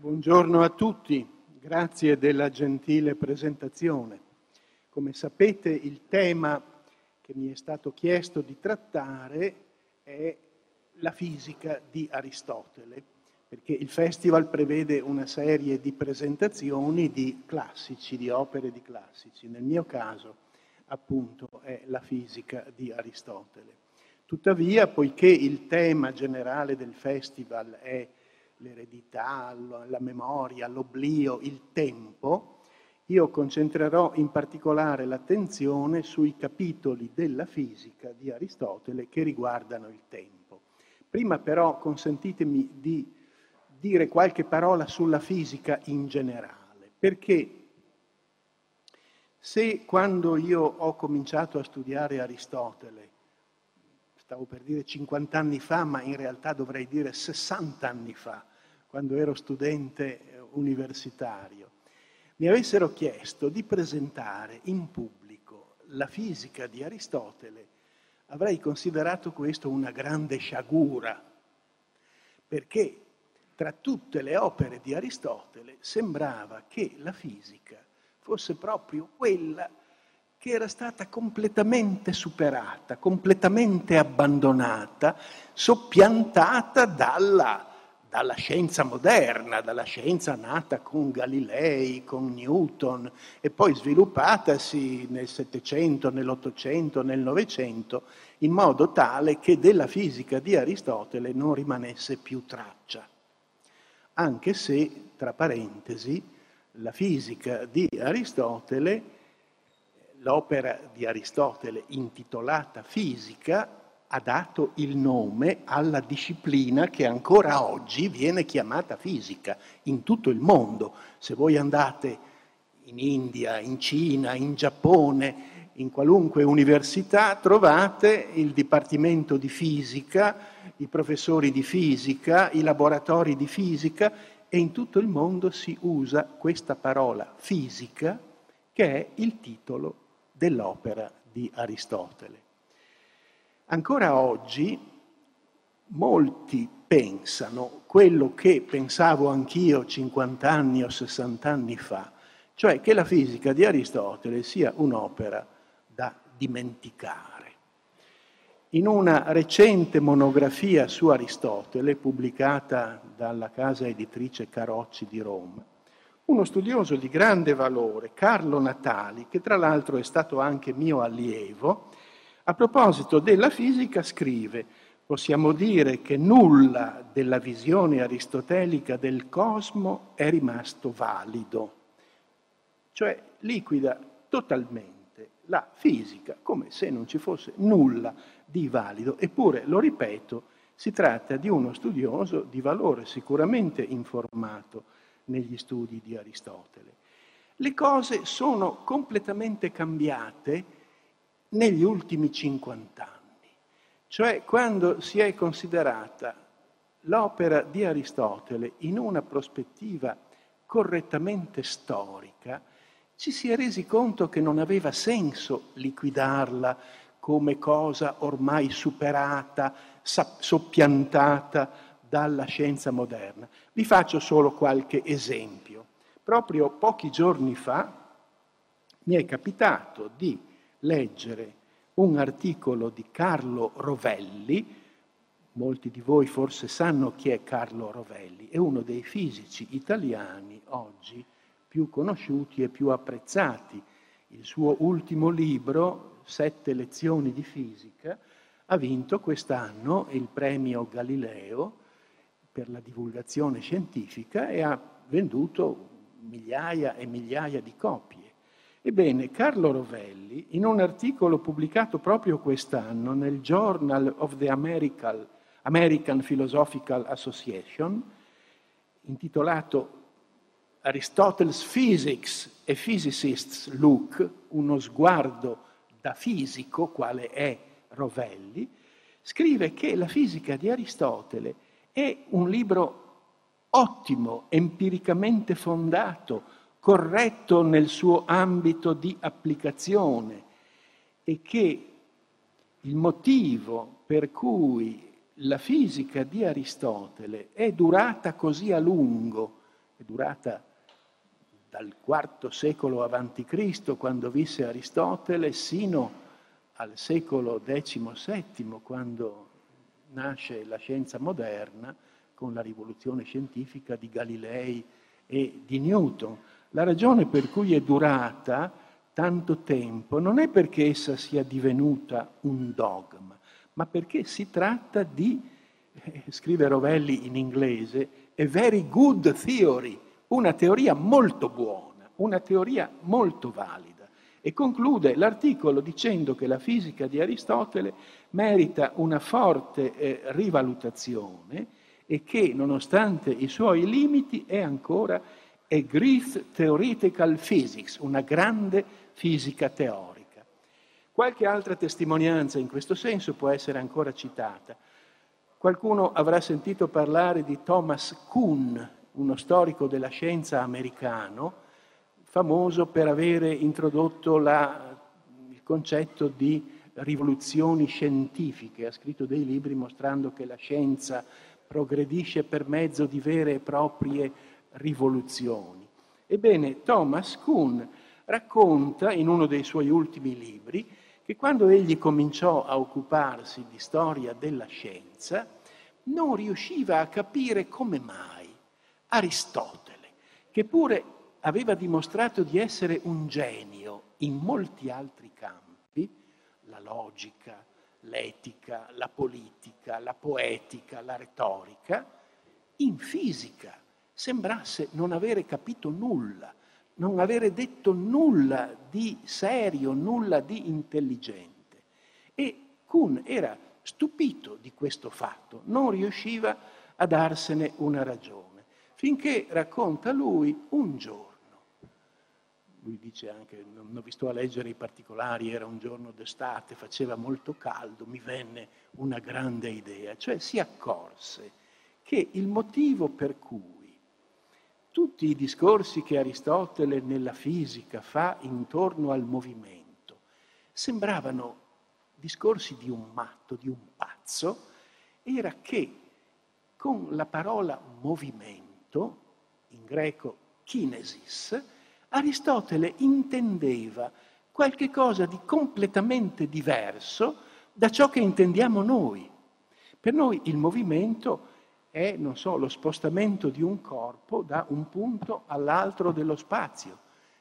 Buongiorno a tutti, grazie della gentile presentazione. Come sapete il tema che mi è stato chiesto di trattare è la fisica di Aristotele, perché il festival prevede una serie di presentazioni di classici, di opere di classici. Nel mio caso, appunto, è la fisica di Aristotele. Tuttavia, poiché il tema generale del festival è l'eredità, la memoria, l'oblio, il tempo, io concentrerò in particolare l'attenzione sui capitoli della fisica di Aristotele che riguardano il tempo. Prima però consentitemi di dire qualche parola sulla fisica in generale, perché se quando io ho cominciato a studiare Aristotele, stavo per dire 50 anni fa, ma in realtà dovrei dire 60 anni fa, quando ero studente eh, universitario, mi avessero chiesto di presentare in pubblico la fisica di Aristotele, avrei considerato questo una grande sciagura, perché tra tutte le opere di Aristotele sembrava che la fisica fosse proprio quella che era stata completamente superata, completamente abbandonata, soppiantata dalla dalla scienza moderna, dalla scienza nata con Galilei, con Newton e poi sviluppatasi nel Settecento, nell'Ottocento, nel Novecento, in modo tale che della fisica di Aristotele non rimanesse più traccia. Anche se, tra parentesi, la fisica di Aristotele, l'opera di Aristotele intitolata Fisica, ha dato il nome alla disciplina che ancora oggi viene chiamata fisica in tutto il mondo. Se voi andate in India, in Cina, in Giappone, in qualunque università trovate il dipartimento di fisica, i professori di fisica, i laboratori di fisica e in tutto il mondo si usa questa parola fisica che è il titolo dell'opera di Aristotele. Ancora oggi molti pensano quello che pensavo anch'io 50 anni o 60 anni fa, cioè che la fisica di Aristotele sia un'opera da dimenticare. In una recente monografia su Aristotele, pubblicata dalla casa editrice Carocci di Roma, uno studioso di grande valore, Carlo Natali, che tra l'altro è stato anche mio allievo, a proposito della fisica scrive, possiamo dire che nulla della visione aristotelica del cosmo è rimasto valido, cioè liquida totalmente la fisica come se non ci fosse nulla di valido, eppure, lo ripeto, si tratta di uno studioso di valore sicuramente informato negli studi di Aristotele. Le cose sono completamente cambiate negli ultimi 50 anni, cioè quando si è considerata l'opera di Aristotele in una prospettiva correttamente storica, ci si è resi conto che non aveva senso liquidarla come cosa ormai superata, soppiantata dalla scienza moderna. Vi faccio solo qualche esempio. Proprio pochi giorni fa mi è capitato di leggere un articolo di Carlo Rovelli, molti di voi forse sanno chi è Carlo Rovelli, è uno dei fisici italiani oggi più conosciuti e più apprezzati. Il suo ultimo libro, Sette lezioni di fisica, ha vinto quest'anno il premio Galileo per la divulgazione scientifica e ha venduto migliaia e migliaia di copie. Ebbene, Carlo Rovelli, in un articolo pubblicato proprio quest'anno nel Journal of the American, American Philosophical Association, intitolato Aristotle's Physics a Physicist's Look, uno sguardo da fisico, quale è Rovelli, scrive che la fisica di Aristotele è un libro ottimo, empiricamente fondato, corretto nel suo ambito di applicazione e che il motivo per cui la fisica di Aristotele è durata così a lungo è durata dal IV secolo a.C., quando visse Aristotele, sino al secolo XVII, quando nasce la scienza moderna con la rivoluzione scientifica di Galilei e di Newton. La ragione per cui è durata tanto tempo non è perché essa sia divenuta un dogma, ma perché si tratta di, eh, scrive Rovelli in inglese, a very good theory, una teoria molto buona, una teoria molto valida. E conclude l'articolo dicendo che la fisica di Aristotele merita una forte eh, rivalutazione e che, nonostante i suoi limiti, è ancora a great theoretical physics, una grande fisica teorica. Qualche altra testimonianza in questo senso può essere ancora citata. Qualcuno avrà sentito parlare di Thomas Kuhn, uno storico della scienza americano, famoso per avere introdotto la, il concetto di rivoluzioni scientifiche, ha scritto dei libri mostrando che la scienza progredisce per mezzo di vere e proprie rivoluzioni. Ebbene, Thomas Kuhn racconta in uno dei suoi ultimi libri che quando egli cominciò a occuparsi di storia della scienza, non riusciva a capire come mai Aristotele, che pure aveva dimostrato di essere un genio in molti altri campi, la logica, l'etica, la politica, la poetica, la retorica, in fisica sembrasse non avere capito nulla, non avere detto nulla di serio, nulla di intelligente. E Kuhn era stupito di questo fatto, non riusciva a darsene una ragione, finché racconta lui un giorno lui dice anche, non vi sto a leggere i particolari, era un giorno d'estate, faceva molto caldo, mi venne una grande idea, cioè si accorse che il motivo per cui tutti i discorsi che Aristotele nella fisica fa intorno al movimento sembravano discorsi di un matto, di un pazzo, era che con la parola movimento, in greco kinesis, Aristotele intendeva qualche cosa di completamente diverso da ciò che intendiamo noi. Per noi il movimento è, non so, lo spostamento di un corpo da un punto all'altro dello spazio.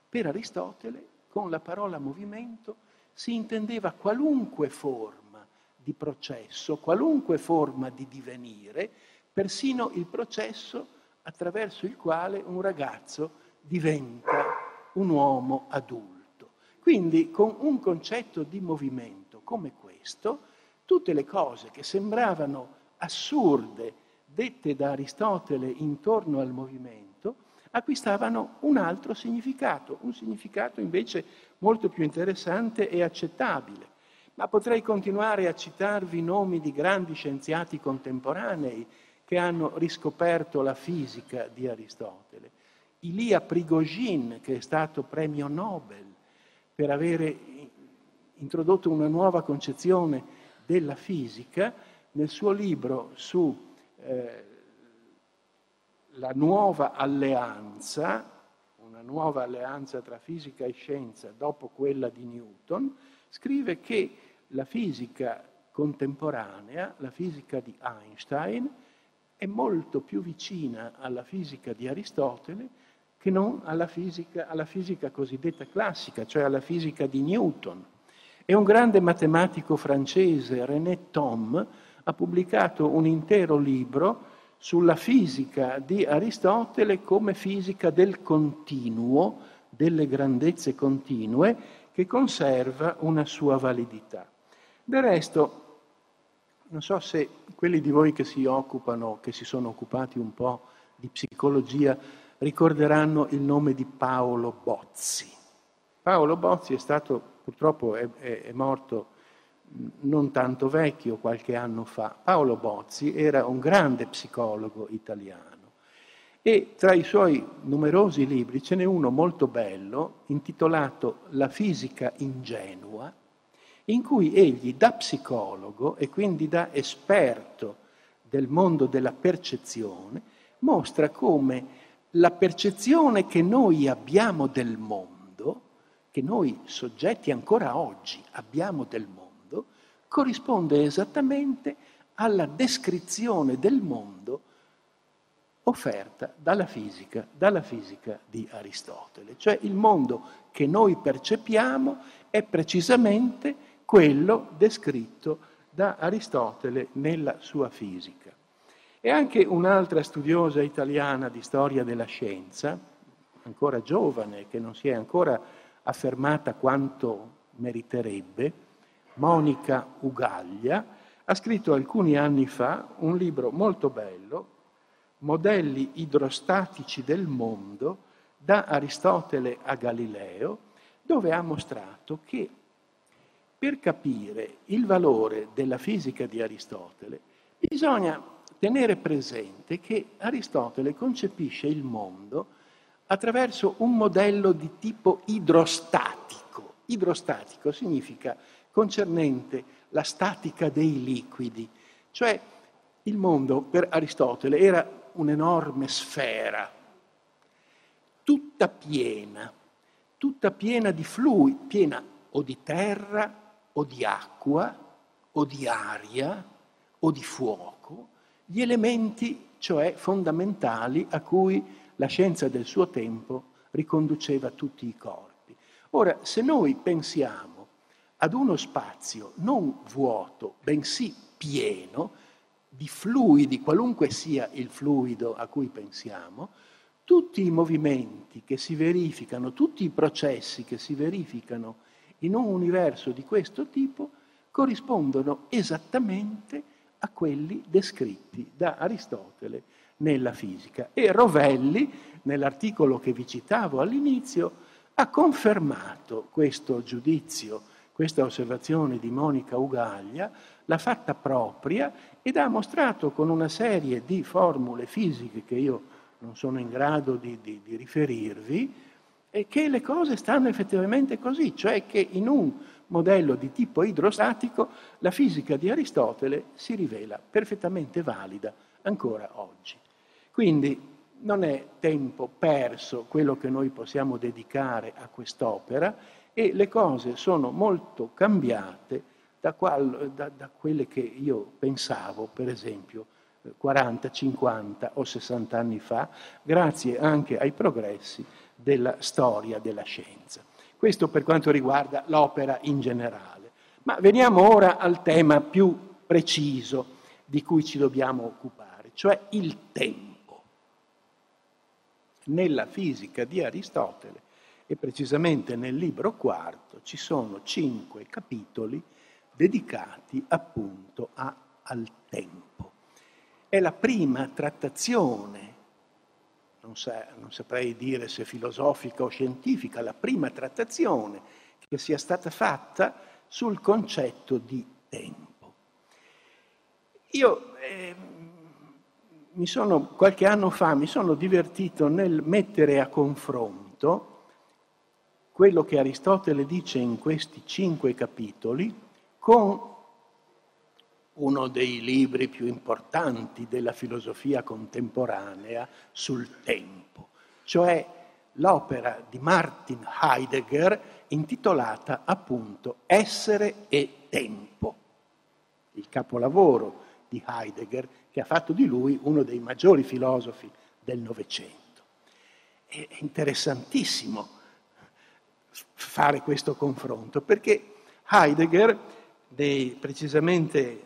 Per Aristotele, con la parola movimento, si intendeva qualunque forma di processo, qualunque forma di divenire, persino il processo attraverso il quale un ragazzo diventa un uomo adulto. Quindi con un concetto di movimento come questo, tutte le cose che sembravano assurde, dette da Aristotele intorno al movimento, acquistavano un altro significato, un significato invece molto più interessante e accettabile. Ma potrei continuare a citarvi nomi di grandi scienziati contemporanei che hanno riscoperto la fisica di Aristotele. Ilia Prigogine, che è stato premio Nobel per avere introdotto una nuova concezione della fisica, nel suo libro su eh, la nuova alleanza, una nuova alleanza tra fisica e scienza dopo quella di Newton, scrive che la fisica contemporanea, la fisica di Einstein, è molto più vicina alla fisica di Aristotele che non alla fisica, alla fisica cosiddetta classica, cioè alla fisica di Newton. E un grande matematico francese, René Thom, ha pubblicato un intero libro sulla fisica di Aristotele come fisica del continuo, delle grandezze continue, che conserva una sua validità. Del resto, non so se quelli di voi che si occupano, che si sono occupati un po' di psicologia, ricorderanno il nome di Paolo Bozzi. Paolo Bozzi è stato, purtroppo è, è, è morto non tanto vecchio, qualche anno fa. Paolo Bozzi era un grande psicologo italiano e tra i suoi numerosi libri ce n'è uno molto bello intitolato La fisica ingenua, in cui egli da psicologo e quindi da esperto del mondo della percezione mostra come la percezione che noi abbiamo del mondo, che noi soggetti ancora oggi abbiamo del mondo, corrisponde esattamente alla descrizione del mondo offerta dalla fisica, dalla fisica di Aristotele. Cioè il mondo che noi percepiamo è precisamente quello descritto da Aristotele nella sua fisica. E anche un'altra studiosa italiana di storia della scienza, ancora giovane, che non si è ancora affermata quanto meriterebbe, Monica Ugaglia, ha scritto alcuni anni fa un libro molto bello, Modelli idrostatici del mondo, da Aristotele a Galileo, dove ha mostrato che per capire il valore della fisica di Aristotele bisogna tenere presente che Aristotele concepisce il mondo attraverso un modello di tipo idrostatico. Idrostatico significa concernente la statica dei liquidi, cioè il mondo per Aristotele era un'enorme sfera, tutta piena, tutta piena di fluidi, piena o di terra o di acqua o di aria o di fuoco, gli elementi cioè fondamentali a cui la scienza del suo tempo riconduceva tutti i corpi. Ora, se noi pensiamo ad uno spazio non vuoto, bensì pieno, di fluidi, qualunque sia il fluido a cui pensiamo, tutti i movimenti che si verificano, tutti i processi che si verificano in un universo di questo tipo corrispondono esattamente a quelli descritti da Aristotele nella fisica. E Rovelli, nell'articolo che vi citavo all'inizio, ha confermato questo giudizio questa osservazione di Monica Ugaglia, l'ha fatta propria ed ha mostrato con una serie di formule fisiche che io non sono in grado di, di, di riferirvi, e che le cose stanno effettivamente così, cioè che in un modello di tipo idrostatico la fisica di Aristotele si rivela perfettamente valida ancora oggi. Quindi non è tempo perso quello che noi possiamo dedicare a quest'opera e le cose sono molto cambiate da, qual, da, da quelle che io pensavo, per esempio, 40, 50 o 60 anni fa, grazie anche ai progressi della storia della scienza. Questo per quanto riguarda l'opera in generale. Ma veniamo ora al tema più preciso di cui ci dobbiamo occupare, cioè il tempo. Nella fisica di Aristotele e precisamente nel libro quarto ci sono cinque capitoli dedicati appunto a, al tempo. È la prima trattazione, non, sa, non saprei dire se filosofica o scientifica, la prima trattazione che sia stata fatta sul concetto di tempo. Io eh, sono, qualche anno fa mi sono divertito nel mettere a confronto quello che Aristotele dice in questi cinque capitoli con uno dei libri più importanti della filosofia contemporanea sul tempo, cioè l'opera di Martin Heidegger intitolata appunto Essere e tempo, il capolavoro di Heidegger che ha fatto di lui uno dei maggiori filosofi del Novecento. È interessantissimo fare questo confronto, perché Heidegger, dei, precisamente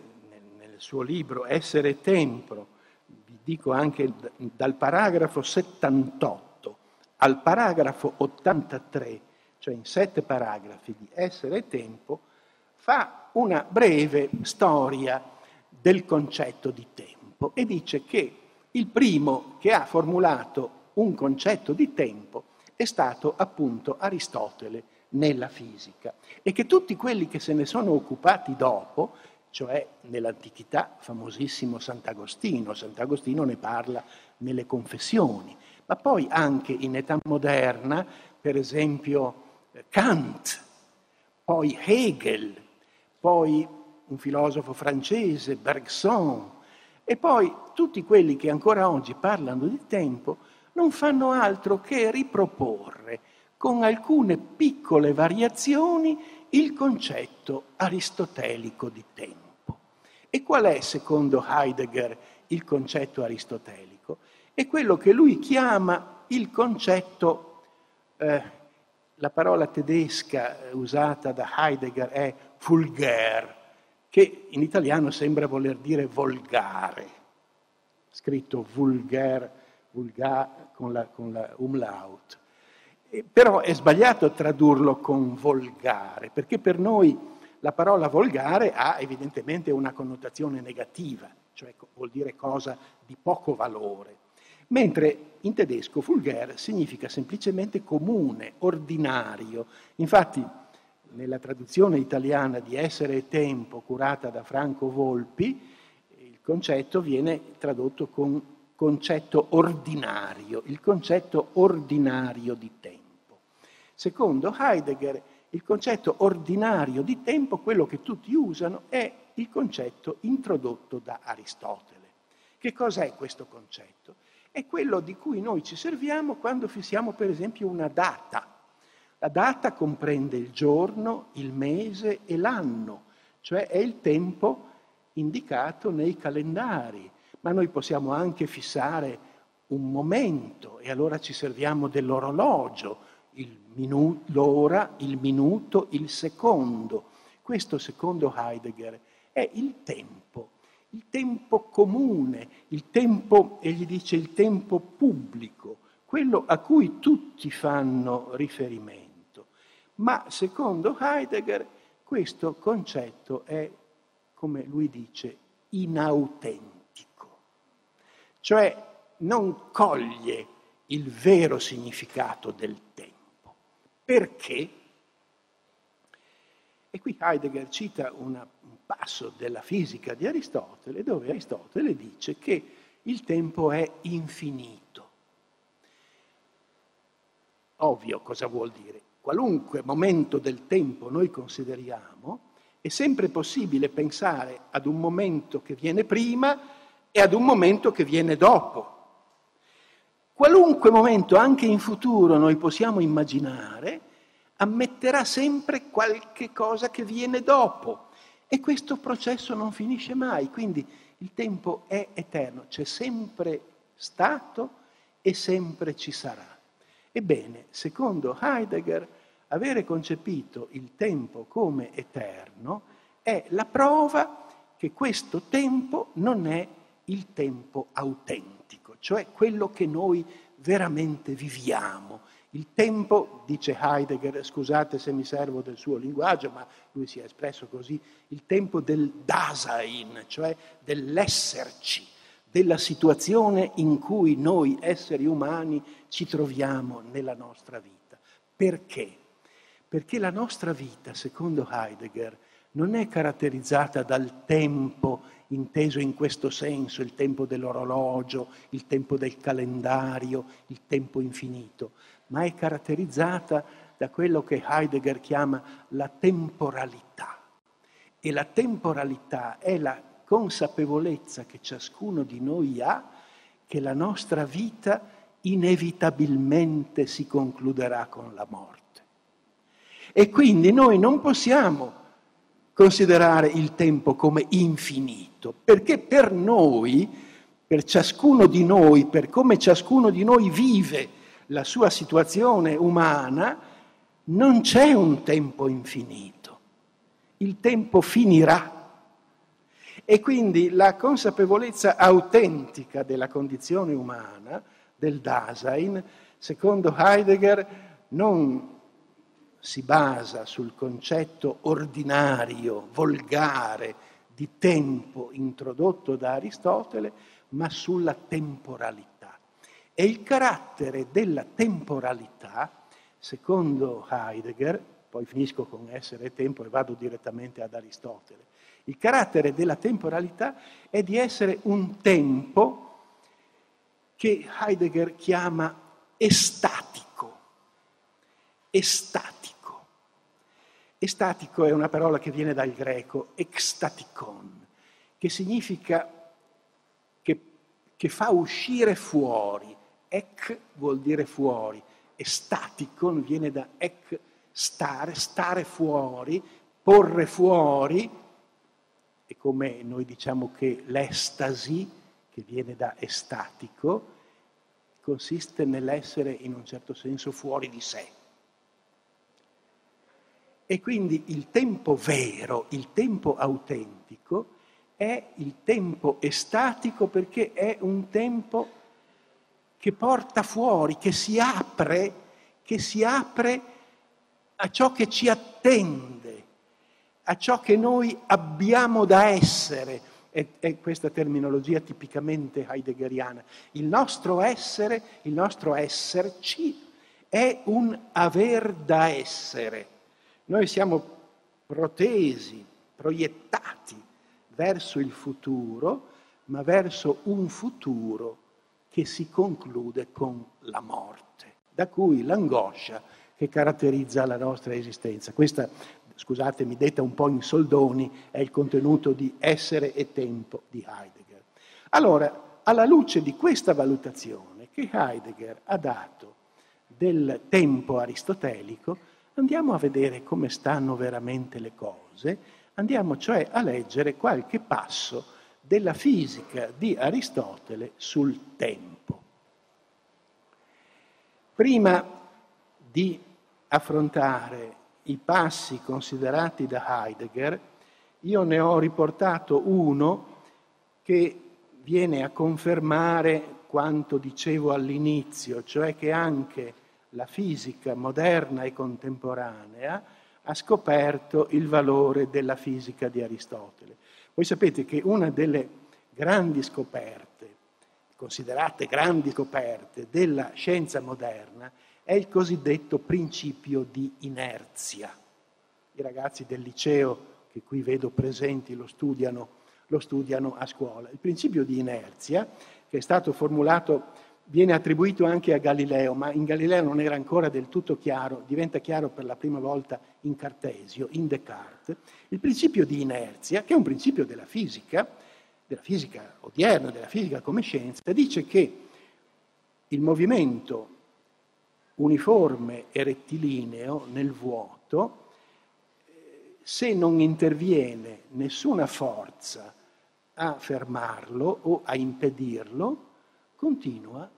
nel suo libro Essere e Tempo, vi dico anche dal paragrafo 78 al paragrafo 83, cioè in sette paragrafi di Essere e Tempo, fa una breve storia del concetto di tempo e dice che il primo che ha formulato un concetto di tempo è stato appunto Aristotele nella fisica. E che tutti quelli che se ne sono occupati dopo, cioè nell'antichità famosissimo Sant'Agostino, Sant'Agostino ne parla nelle confessioni, ma poi anche in età moderna, per esempio Kant, poi Hegel, poi un filosofo francese, Bergson, e poi tutti quelli che ancora oggi parlano di tempo non fanno altro che riproporre con alcune piccole variazioni il concetto aristotelico di tempo. E qual è, secondo Heidegger, il concetto aristotelico? È quello che lui chiama il concetto, eh, la parola tedesca eh, usata da Heidegger è vulgare, che in italiano sembra voler dire volgare, scritto vulgare, vulgare con la, con la umlaut. E, però è sbagliato tradurlo con volgare, perché per noi la parola volgare ha evidentemente una connotazione negativa, cioè vuol dire cosa di poco valore, mentre in tedesco vulgare significa semplicemente comune, ordinario. Infatti nella traduzione italiana di Essere e Tempo, curata da Franco Volpi, il concetto viene tradotto con concetto ordinario, il concetto ordinario di tempo. Secondo Heidegger, il concetto ordinario di tempo, quello che tutti usano, è il concetto introdotto da Aristotele. Che cos'è questo concetto? È quello di cui noi ci serviamo quando fissiamo per esempio una data la data comprende il giorno, il mese e l'anno, cioè è il tempo indicato nei calendari, ma noi possiamo anche fissare un momento e allora ci serviamo dell'orologio, il minu- l'ora, il minuto, il secondo. Questo, secondo Heidegger, è il tempo, il tempo comune, il tempo, egli dice, il tempo pubblico, quello a cui tutti fanno riferimento. Ma secondo Heidegger questo concetto è, come lui dice, inautentico, cioè non coglie il vero significato del tempo. Perché? E qui Heidegger cita una, un passo della fisica di Aristotele dove Aristotele dice che il tempo è infinito. Ovvio cosa vuol dire? qualunque momento del tempo noi consideriamo, è sempre possibile pensare ad un momento che viene prima e ad un momento che viene dopo. Qualunque momento, anche in futuro, noi possiamo immaginare, ammetterà sempre qualche cosa che viene dopo. E questo processo non finisce mai, quindi il tempo è eterno, c'è sempre stato e sempre ci sarà. Ebbene, secondo Heidegger, avere concepito il tempo come eterno è la prova che questo tempo non è il tempo autentico, cioè quello che noi veramente viviamo. Il tempo, dice Heidegger, scusate se mi servo del suo linguaggio, ma lui si è espresso così, il tempo del Dasein, cioè dell'esserci, della situazione in cui noi esseri umani ci troviamo nella nostra vita. Perché? Perché la nostra vita, secondo Heidegger, non è caratterizzata dal tempo inteso in questo senso, il tempo dell'orologio, il tempo del calendario, il tempo infinito, ma è caratterizzata da quello che Heidegger chiama la temporalità. E la temporalità è la consapevolezza che ciascuno di noi ha che la nostra vita inevitabilmente si concluderà con la morte. E quindi noi non possiamo considerare il tempo come infinito, perché per noi, per ciascuno di noi, per come ciascuno di noi vive la sua situazione umana, non c'è un tempo infinito. Il tempo finirà e quindi la consapevolezza autentica della condizione umana, del Dasein, secondo Heidegger, non si basa sul concetto ordinario, volgare di tempo introdotto da Aristotele, ma sulla temporalità. E il carattere della temporalità, secondo Heidegger, poi finisco con essere tempo e vado direttamente ad Aristotele, il carattere della temporalità è di essere un tempo che Heidegger chiama estatico. Estatico. Estatico è una parola che viene dal greco extaticon, che significa che, che fa uscire fuori, Ec vuol dire fuori, estatico viene da ec, stare, stare fuori, porre fuori, e come noi diciamo che l'estasi, che viene da estatico, consiste nell'essere in un certo senso fuori di sé. E quindi il tempo vero, il tempo autentico, è il tempo estatico perché è un tempo che porta fuori, che si apre, che si apre a ciò che ci attende, a ciò che noi abbiamo da essere è, è questa terminologia tipicamente heideggeriana. Il nostro essere, il nostro esserci è un aver da essere. Noi siamo protesi, proiettati verso il futuro, ma verso un futuro che si conclude con la morte, da cui l'angoscia che caratterizza la nostra esistenza. Questa scusatemi, detta un po' in soldoni, è il contenuto di Essere e Tempo di Heidegger. Allora, alla luce di questa valutazione che Heidegger ha dato del tempo aristotelico, andiamo a vedere come stanno veramente le cose, andiamo cioè a leggere qualche passo della fisica di Aristotele sul tempo. Prima di affrontare i passi considerati da Heidegger, io ne ho riportato uno che viene a confermare quanto dicevo all'inizio, cioè che anche la fisica moderna e contemporanea ha scoperto il valore della fisica di Aristotele. Voi sapete che una delle grandi scoperte, considerate grandi scoperte della scienza moderna, è il cosiddetto principio di inerzia. I ragazzi del liceo che qui vedo presenti lo studiano, lo studiano a scuola. Il principio di inerzia, che è stato formulato, viene attribuito anche a Galileo, ma in Galileo non era ancora del tutto chiaro, diventa chiaro per la prima volta in Cartesio, in Descartes, il principio di inerzia, che è un principio della fisica, della fisica odierna, della fisica come scienza, dice che il movimento uniforme e rettilineo nel vuoto, se non interviene nessuna forza a fermarlo o a impedirlo, continua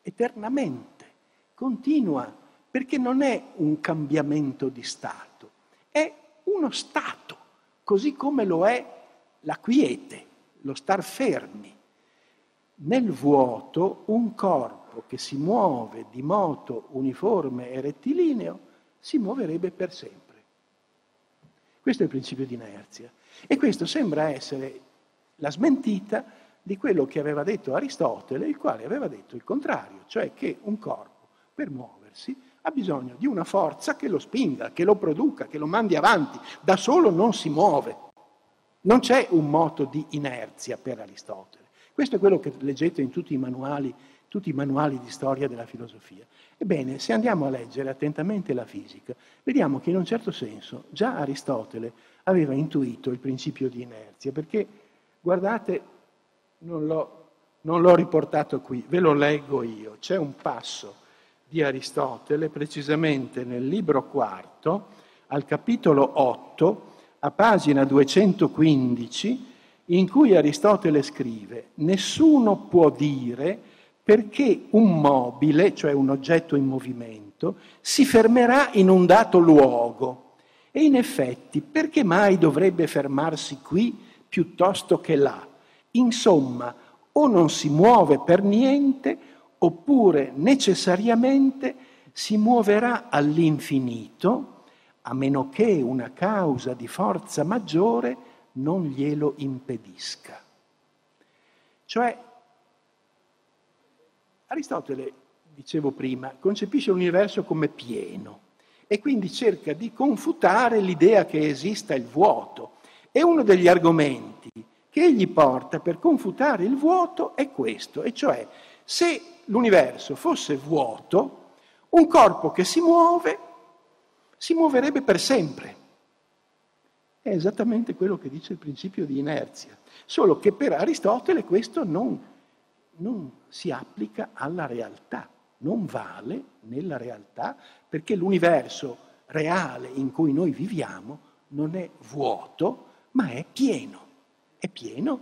eternamente, continua perché non è un cambiamento di stato, è uno stato, così come lo è la quiete, lo star fermi. Nel vuoto un corpo che si muove di moto uniforme e rettilineo si muoverebbe per sempre. Questo è il principio di inerzia. E questo sembra essere la smentita di quello che aveva detto Aristotele, il quale aveva detto il contrario, cioè che un corpo per muoversi ha bisogno di una forza che lo spinga, che lo produca, che lo mandi avanti. Da solo non si muove. Non c'è un moto di inerzia per Aristotele. Questo è quello che leggete in tutti i manuali, tutti i manuali di storia della filosofia. Ebbene, se andiamo a leggere attentamente la fisica, vediamo che in un certo senso già Aristotele aveva intuito il principio di inerzia, perché guardate, non l'ho, non l'ho riportato qui, ve lo leggo io. C'è un passo di Aristotele, precisamente nel libro quarto, al capitolo 8, a pagina 215, in cui Aristotele scrive, nessuno può dire perché un mobile, cioè un oggetto in movimento, si fermerà in un dato luogo. E in effetti, perché mai dovrebbe fermarsi qui piuttosto che là? Insomma, o non si muove per niente, oppure necessariamente si muoverà all'infinito, a meno che una causa di forza maggiore non glielo impedisca. Cioè, Aristotele, dicevo prima, concepisce l'universo come pieno e quindi cerca di confutare l'idea che esista il vuoto. E uno degli argomenti che egli porta per confutare il vuoto è questo, e cioè se l'universo fosse vuoto, un corpo che si muove si muoverebbe per sempre. È esattamente quello che dice il principio di inerzia, solo che per Aristotele questo non non si applica alla realtà, non vale nella realtà perché l'universo reale in cui noi viviamo non è vuoto, ma è pieno, è pieno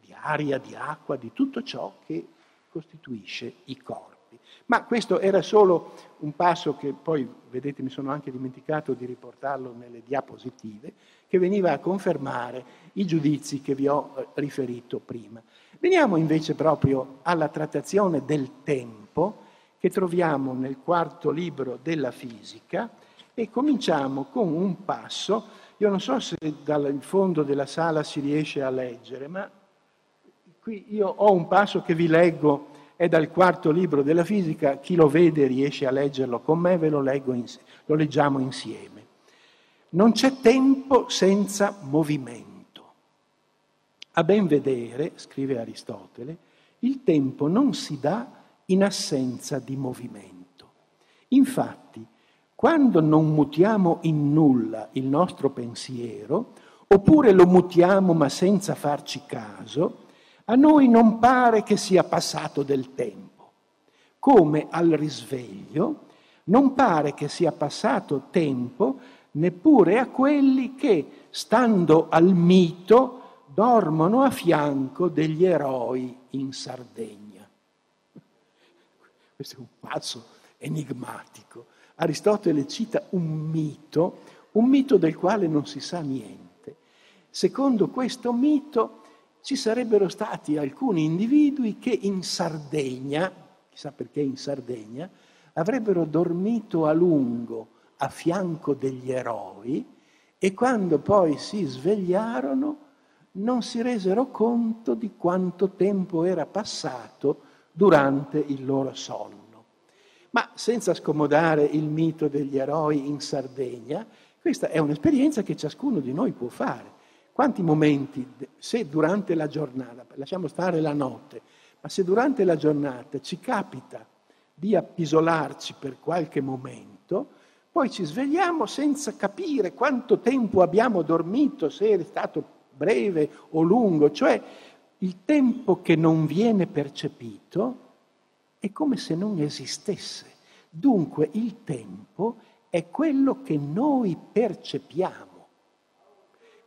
di aria, di acqua, di tutto ciò che costituisce i corpi. Ma questo era solo un passo che poi, vedete, mi sono anche dimenticato di riportarlo nelle diapositive, che veniva a confermare i giudizi che vi ho eh, riferito prima. Veniamo invece proprio alla trattazione del tempo che troviamo nel quarto libro della fisica e cominciamo con un passo, io non so se dal fondo della sala si riesce a leggere, ma qui io ho un passo che vi leggo è dal quarto libro della fisica, chi lo vede riesce a leggerlo con me, ve lo, leggo lo leggiamo insieme. Non c'è tempo senza movimento. A ben vedere, scrive Aristotele, il tempo non si dà in assenza di movimento. Infatti, quando non mutiamo in nulla il nostro pensiero, oppure lo mutiamo ma senza farci caso, a noi non pare che sia passato del tempo, come al risveglio non pare che sia passato tempo neppure a quelli che, stando al mito, dormono a fianco degli eroi in Sardegna. Questo è un passo enigmatico. Aristotele cita un mito, un mito del quale non si sa niente. Secondo questo mito ci sarebbero stati alcuni individui che in Sardegna, chissà perché in Sardegna, avrebbero dormito a lungo a fianco degli eroi e quando poi si svegliarono non si resero conto di quanto tempo era passato durante il loro sonno. Ma senza scomodare il mito degli eroi in Sardegna, questa è un'esperienza che ciascuno di noi può fare. Quanti momenti, se durante la giornata, lasciamo stare la notte, ma se durante la giornata ci capita di appisolarci per qualche momento, poi ci svegliamo senza capire quanto tempo abbiamo dormito, se è stato breve o lungo, cioè il tempo che non viene percepito è come se non esistesse. Dunque il tempo è quello che noi percepiamo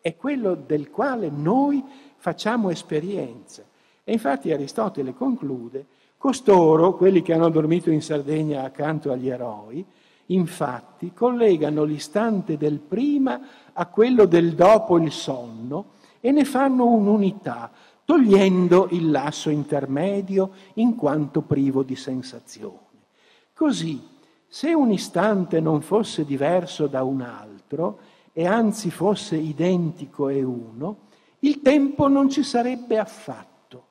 è quello del quale noi facciamo esperienze. E infatti Aristotele conclude, costoro, quelli che hanno dormito in Sardegna accanto agli eroi, infatti collegano l'istante del prima a quello del dopo il sonno e ne fanno un'unità, togliendo il lasso intermedio in quanto privo di sensazione. Così, se un istante non fosse diverso da un altro, e anzi fosse identico e uno, il tempo non ci sarebbe affatto.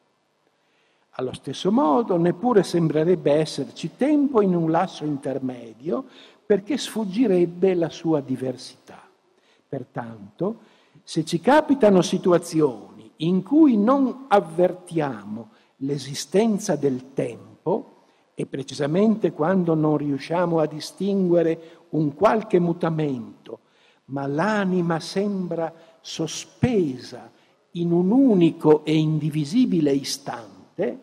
Allo stesso modo, neppure sembrerebbe esserci tempo in un lasso intermedio perché sfuggirebbe la sua diversità. Pertanto, se ci capitano situazioni in cui non avvertiamo l'esistenza del tempo, e precisamente quando non riusciamo a distinguere un qualche mutamento ma l'anima sembra sospesa in un unico e indivisibile istante,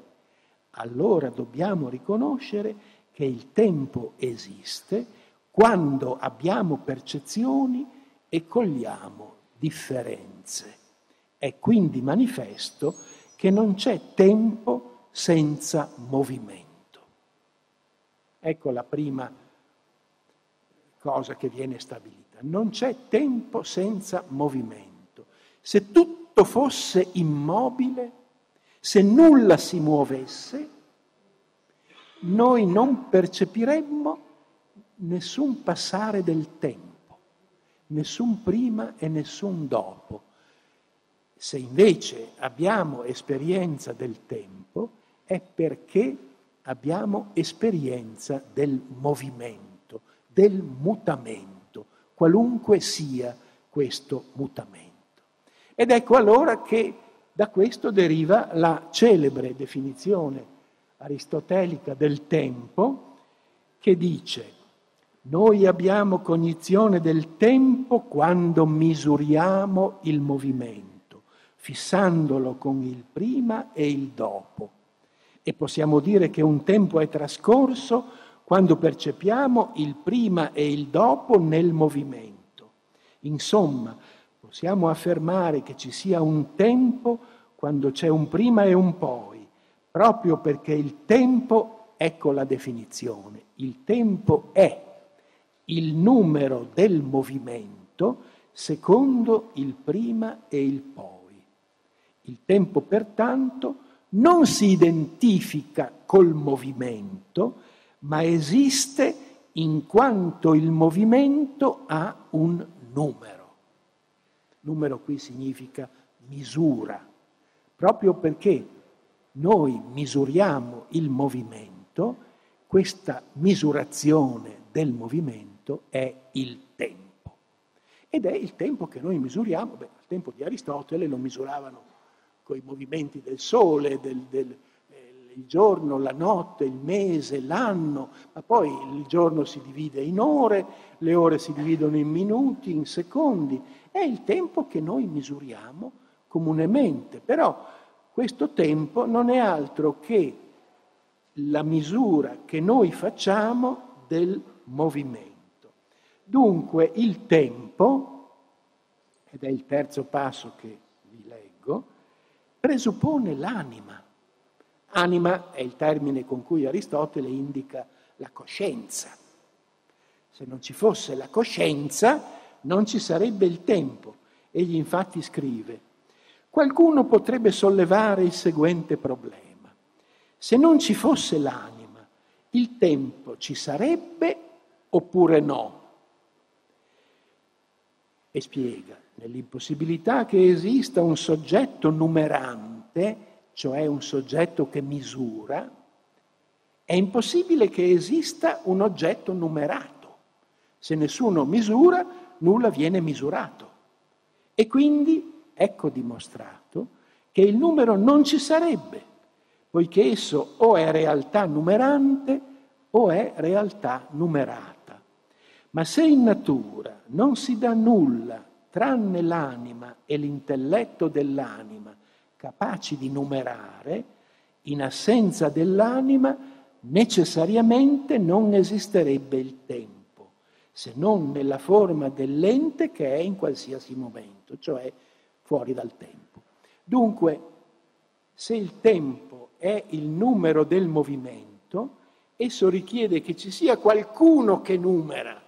allora dobbiamo riconoscere che il tempo esiste quando abbiamo percezioni e cogliamo differenze. È quindi manifesto che non c'è tempo senza movimento. Ecco la prima cosa che viene stabilita non c'è tempo senza movimento. Se tutto fosse immobile, se nulla si muovesse, noi non percepiremmo nessun passare del tempo, nessun prima e nessun dopo. Se invece abbiamo esperienza del tempo, è perché abbiamo esperienza del movimento, del mutamento qualunque sia questo mutamento. Ed ecco allora che da questo deriva la celebre definizione aristotelica del tempo che dice noi abbiamo cognizione del tempo quando misuriamo il movimento, fissandolo con il prima e il dopo. E possiamo dire che un tempo è trascorso quando percepiamo il prima e il dopo nel movimento. Insomma, possiamo affermare che ci sia un tempo quando c'è un prima e un poi, proprio perché il tempo, ecco la definizione, il tempo è il numero del movimento secondo il prima e il poi. Il tempo pertanto non si identifica col movimento, ma esiste in quanto il movimento ha un numero. Numero qui significa misura, proprio perché noi misuriamo il movimento, questa misurazione del movimento è il tempo. Ed è il tempo che noi misuriamo, beh, al tempo di Aristotele lo misuravano con i movimenti del sole, del, del eh, il giorno, la notte, il mese, l'anno, ma poi il giorno si divide in ore, le ore si dividono in minuti, in secondi, è il tempo che noi misuriamo comunemente, però questo tempo non è altro che la misura che noi facciamo del movimento. Dunque il tempo, ed è il terzo passo che vi leggo, presuppone l'anima. Anima è il termine con cui Aristotele indica la coscienza. Se non ci fosse la coscienza, non ci sarebbe il tempo. Egli infatti scrive, qualcuno potrebbe sollevare il seguente problema. Se non ci fosse l'anima, il tempo ci sarebbe oppure no? e spiega nell'impossibilità che esista un soggetto numerante, cioè un soggetto che misura, è impossibile che esista un oggetto numerato. Se nessuno misura, nulla viene misurato. E quindi ecco dimostrato che il numero non ci sarebbe, poiché esso o è realtà numerante o è realtà numerata. Ma se in natura non si dà nulla tranne l'anima e l'intelletto dell'anima capaci di numerare, in assenza dell'anima necessariamente non esisterebbe il tempo, se non nella forma dell'ente che è in qualsiasi momento, cioè fuori dal tempo. Dunque, se il tempo è il numero del movimento, esso richiede che ci sia qualcuno che numera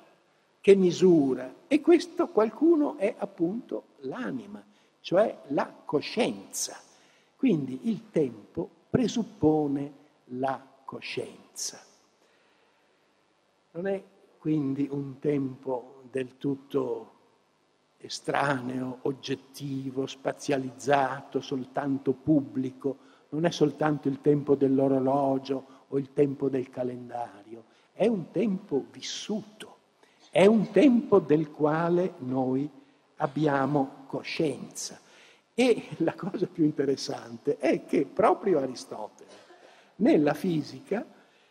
che misura e questo qualcuno è appunto l'anima, cioè la coscienza. Quindi il tempo presuppone la coscienza. Non è quindi un tempo del tutto estraneo, oggettivo, spazializzato, soltanto pubblico, non è soltanto il tempo dell'orologio o il tempo del calendario, è un tempo vissuto è un tempo del quale noi abbiamo coscienza. E la cosa più interessante è che proprio Aristotele, nella fisica,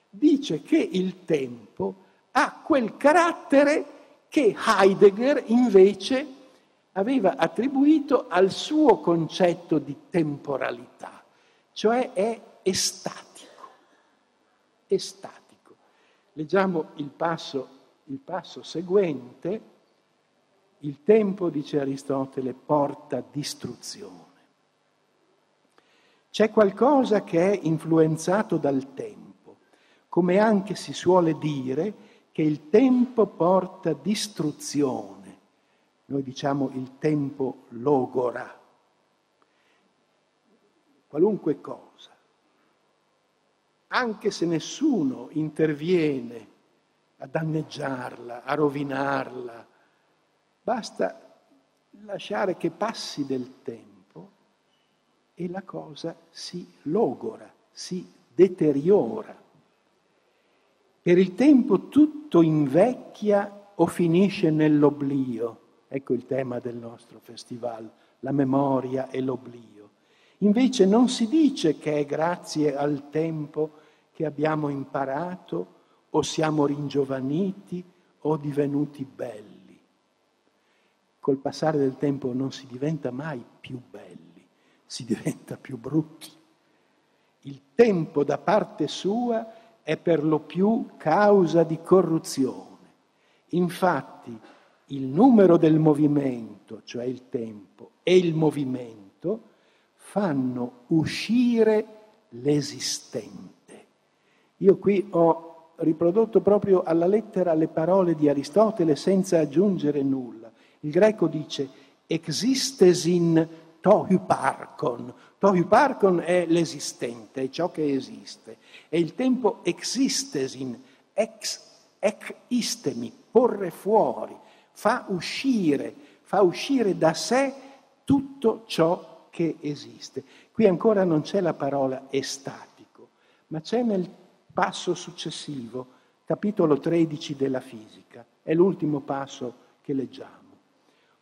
dice che il tempo ha quel carattere che Heidegger invece aveva attribuito al suo concetto di temporalità, cioè è estatico. Estatico. Leggiamo il passo il passo seguente, il tempo, dice Aristotele, porta distruzione. C'è qualcosa che è influenzato dal tempo, come anche si suole dire che il tempo porta distruzione. Noi diciamo il tempo logora. Qualunque cosa. Anche se nessuno interviene a danneggiarla, a rovinarla. Basta lasciare che passi del tempo e la cosa si logora, si deteriora. Per il tempo tutto invecchia o finisce nell'oblio. Ecco il tema del nostro festival, la memoria e l'oblio. Invece non si dice che è grazie al tempo che abbiamo imparato o siamo ringiovaniti o divenuti belli. Col passare del tempo non si diventa mai più belli, si diventa più brutti. Il tempo da parte sua è per lo più causa di corruzione. Infatti il numero del movimento, cioè il tempo, e il movimento fanno uscire l'esistente. Io qui ho riprodotto proprio alla lettera le parole di Aristotele senza aggiungere nulla. Il greco dice existes in tohuparkon. Tohuparkon è l'esistente, è ciò che esiste. E il tempo existes in ex, ec istemi, porre fuori, fa uscire, fa uscire da sé tutto ciò che esiste. Qui ancora non c'è la parola estatico, ma c'è nel passo successivo, capitolo 13 della fisica. È l'ultimo passo che leggiamo.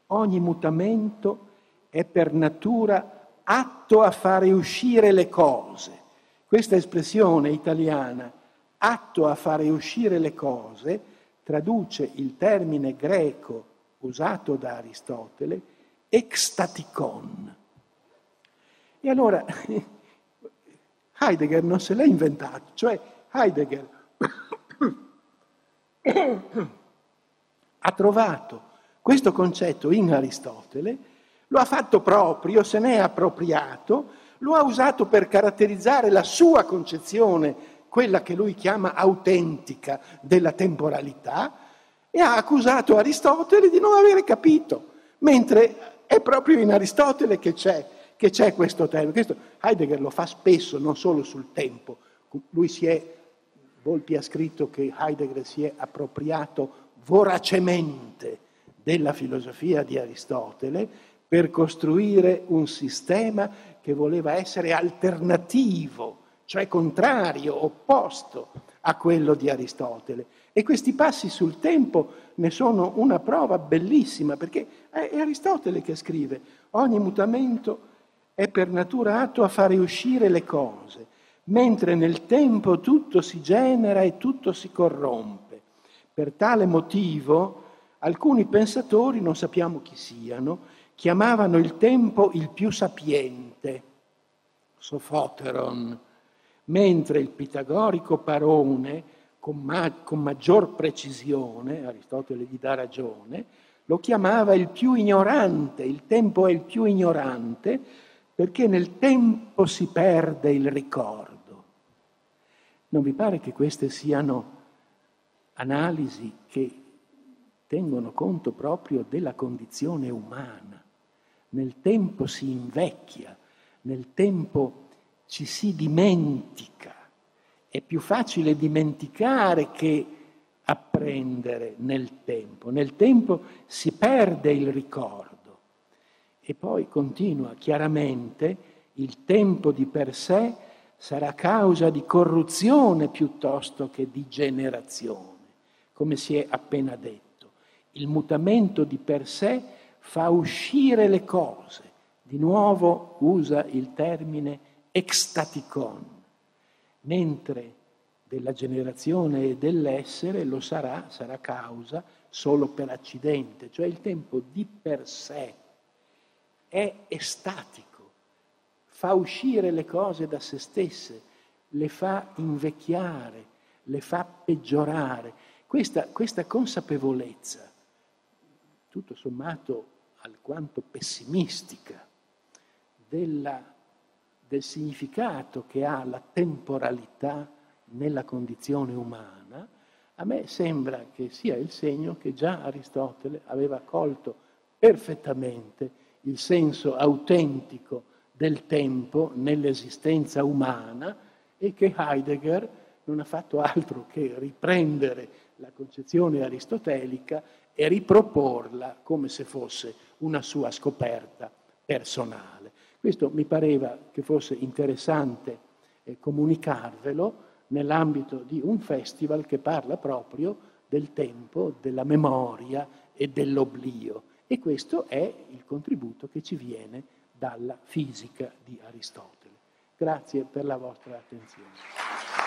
Ogni mutamento è per natura atto a fare uscire le cose. Questa espressione italiana, atto a fare uscire le cose, traduce il termine greco usato da Aristotele, extaticon. E allora Heidegger non se l'ha inventato, cioè Heidegger ha trovato questo concetto in Aristotele, lo ha fatto proprio, se ne è appropriato, lo ha usato per caratterizzare la sua concezione quella che lui chiama autentica della temporalità, e ha accusato Aristotele di non avere capito, mentre è proprio in Aristotele che c'è, che c'è questo termine. Questo Heidegger lo fa spesso, non solo sul tempo. Lui si è, Volpi ha scritto che Heidegger si è appropriato voracemente della filosofia di Aristotele per costruire un sistema che voleva essere alternativo cioè contrario, opposto a quello di Aristotele. E questi passi sul tempo ne sono una prova bellissima, perché è Aristotele che scrive, ogni mutamento è per natura atto a fare uscire le cose, mentre nel tempo tutto si genera e tutto si corrompe. Per tale motivo alcuni pensatori, non sappiamo chi siano, chiamavano il tempo il più sapiente, Sofoteron, mentre il pitagorico Parone, con, ma- con maggior precisione, Aristotele gli dà ragione, lo chiamava il più ignorante, il tempo è il più ignorante perché nel tempo si perde il ricordo. Non vi pare che queste siano analisi che tengono conto proprio della condizione umana? Nel tempo si invecchia, nel tempo ci si dimentica. È più facile dimenticare che apprendere nel tempo. Nel tempo si perde il ricordo. E poi continua chiaramente, il tempo di per sé sarà causa di corruzione piuttosto che di generazione, come si è appena detto. Il mutamento di per sé fa uscire le cose. Di nuovo usa il termine extaticon, mentre della generazione e dell'essere lo sarà, sarà causa solo per accidente, cioè il tempo di per sé è estatico, fa uscire le cose da se stesse, le fa invecchiare, le fa peggiorare. Questa, questa consapevolezza, tutto sommato alquanto pessimistica, della del significato che ha la temporalità nella condizione umana, a me sembra che sia il segno che già Aristotele aveva colto perfettamente il senso autentico del tempo nell'esistenza umana e che Heidegger non ha fatto altro che riprendere la concezione aristotelica e riproporla come se fosse una sua scoperta personale. Questo mi pareva che fosse interessante eh, comunicarvelo nell'ambito di un festival che parla proprio del tempo, della memoria e dell'oblio. E questo è il contributo che ci viene dalla fisica di Aristotele. Grazie per la vostra attenzione.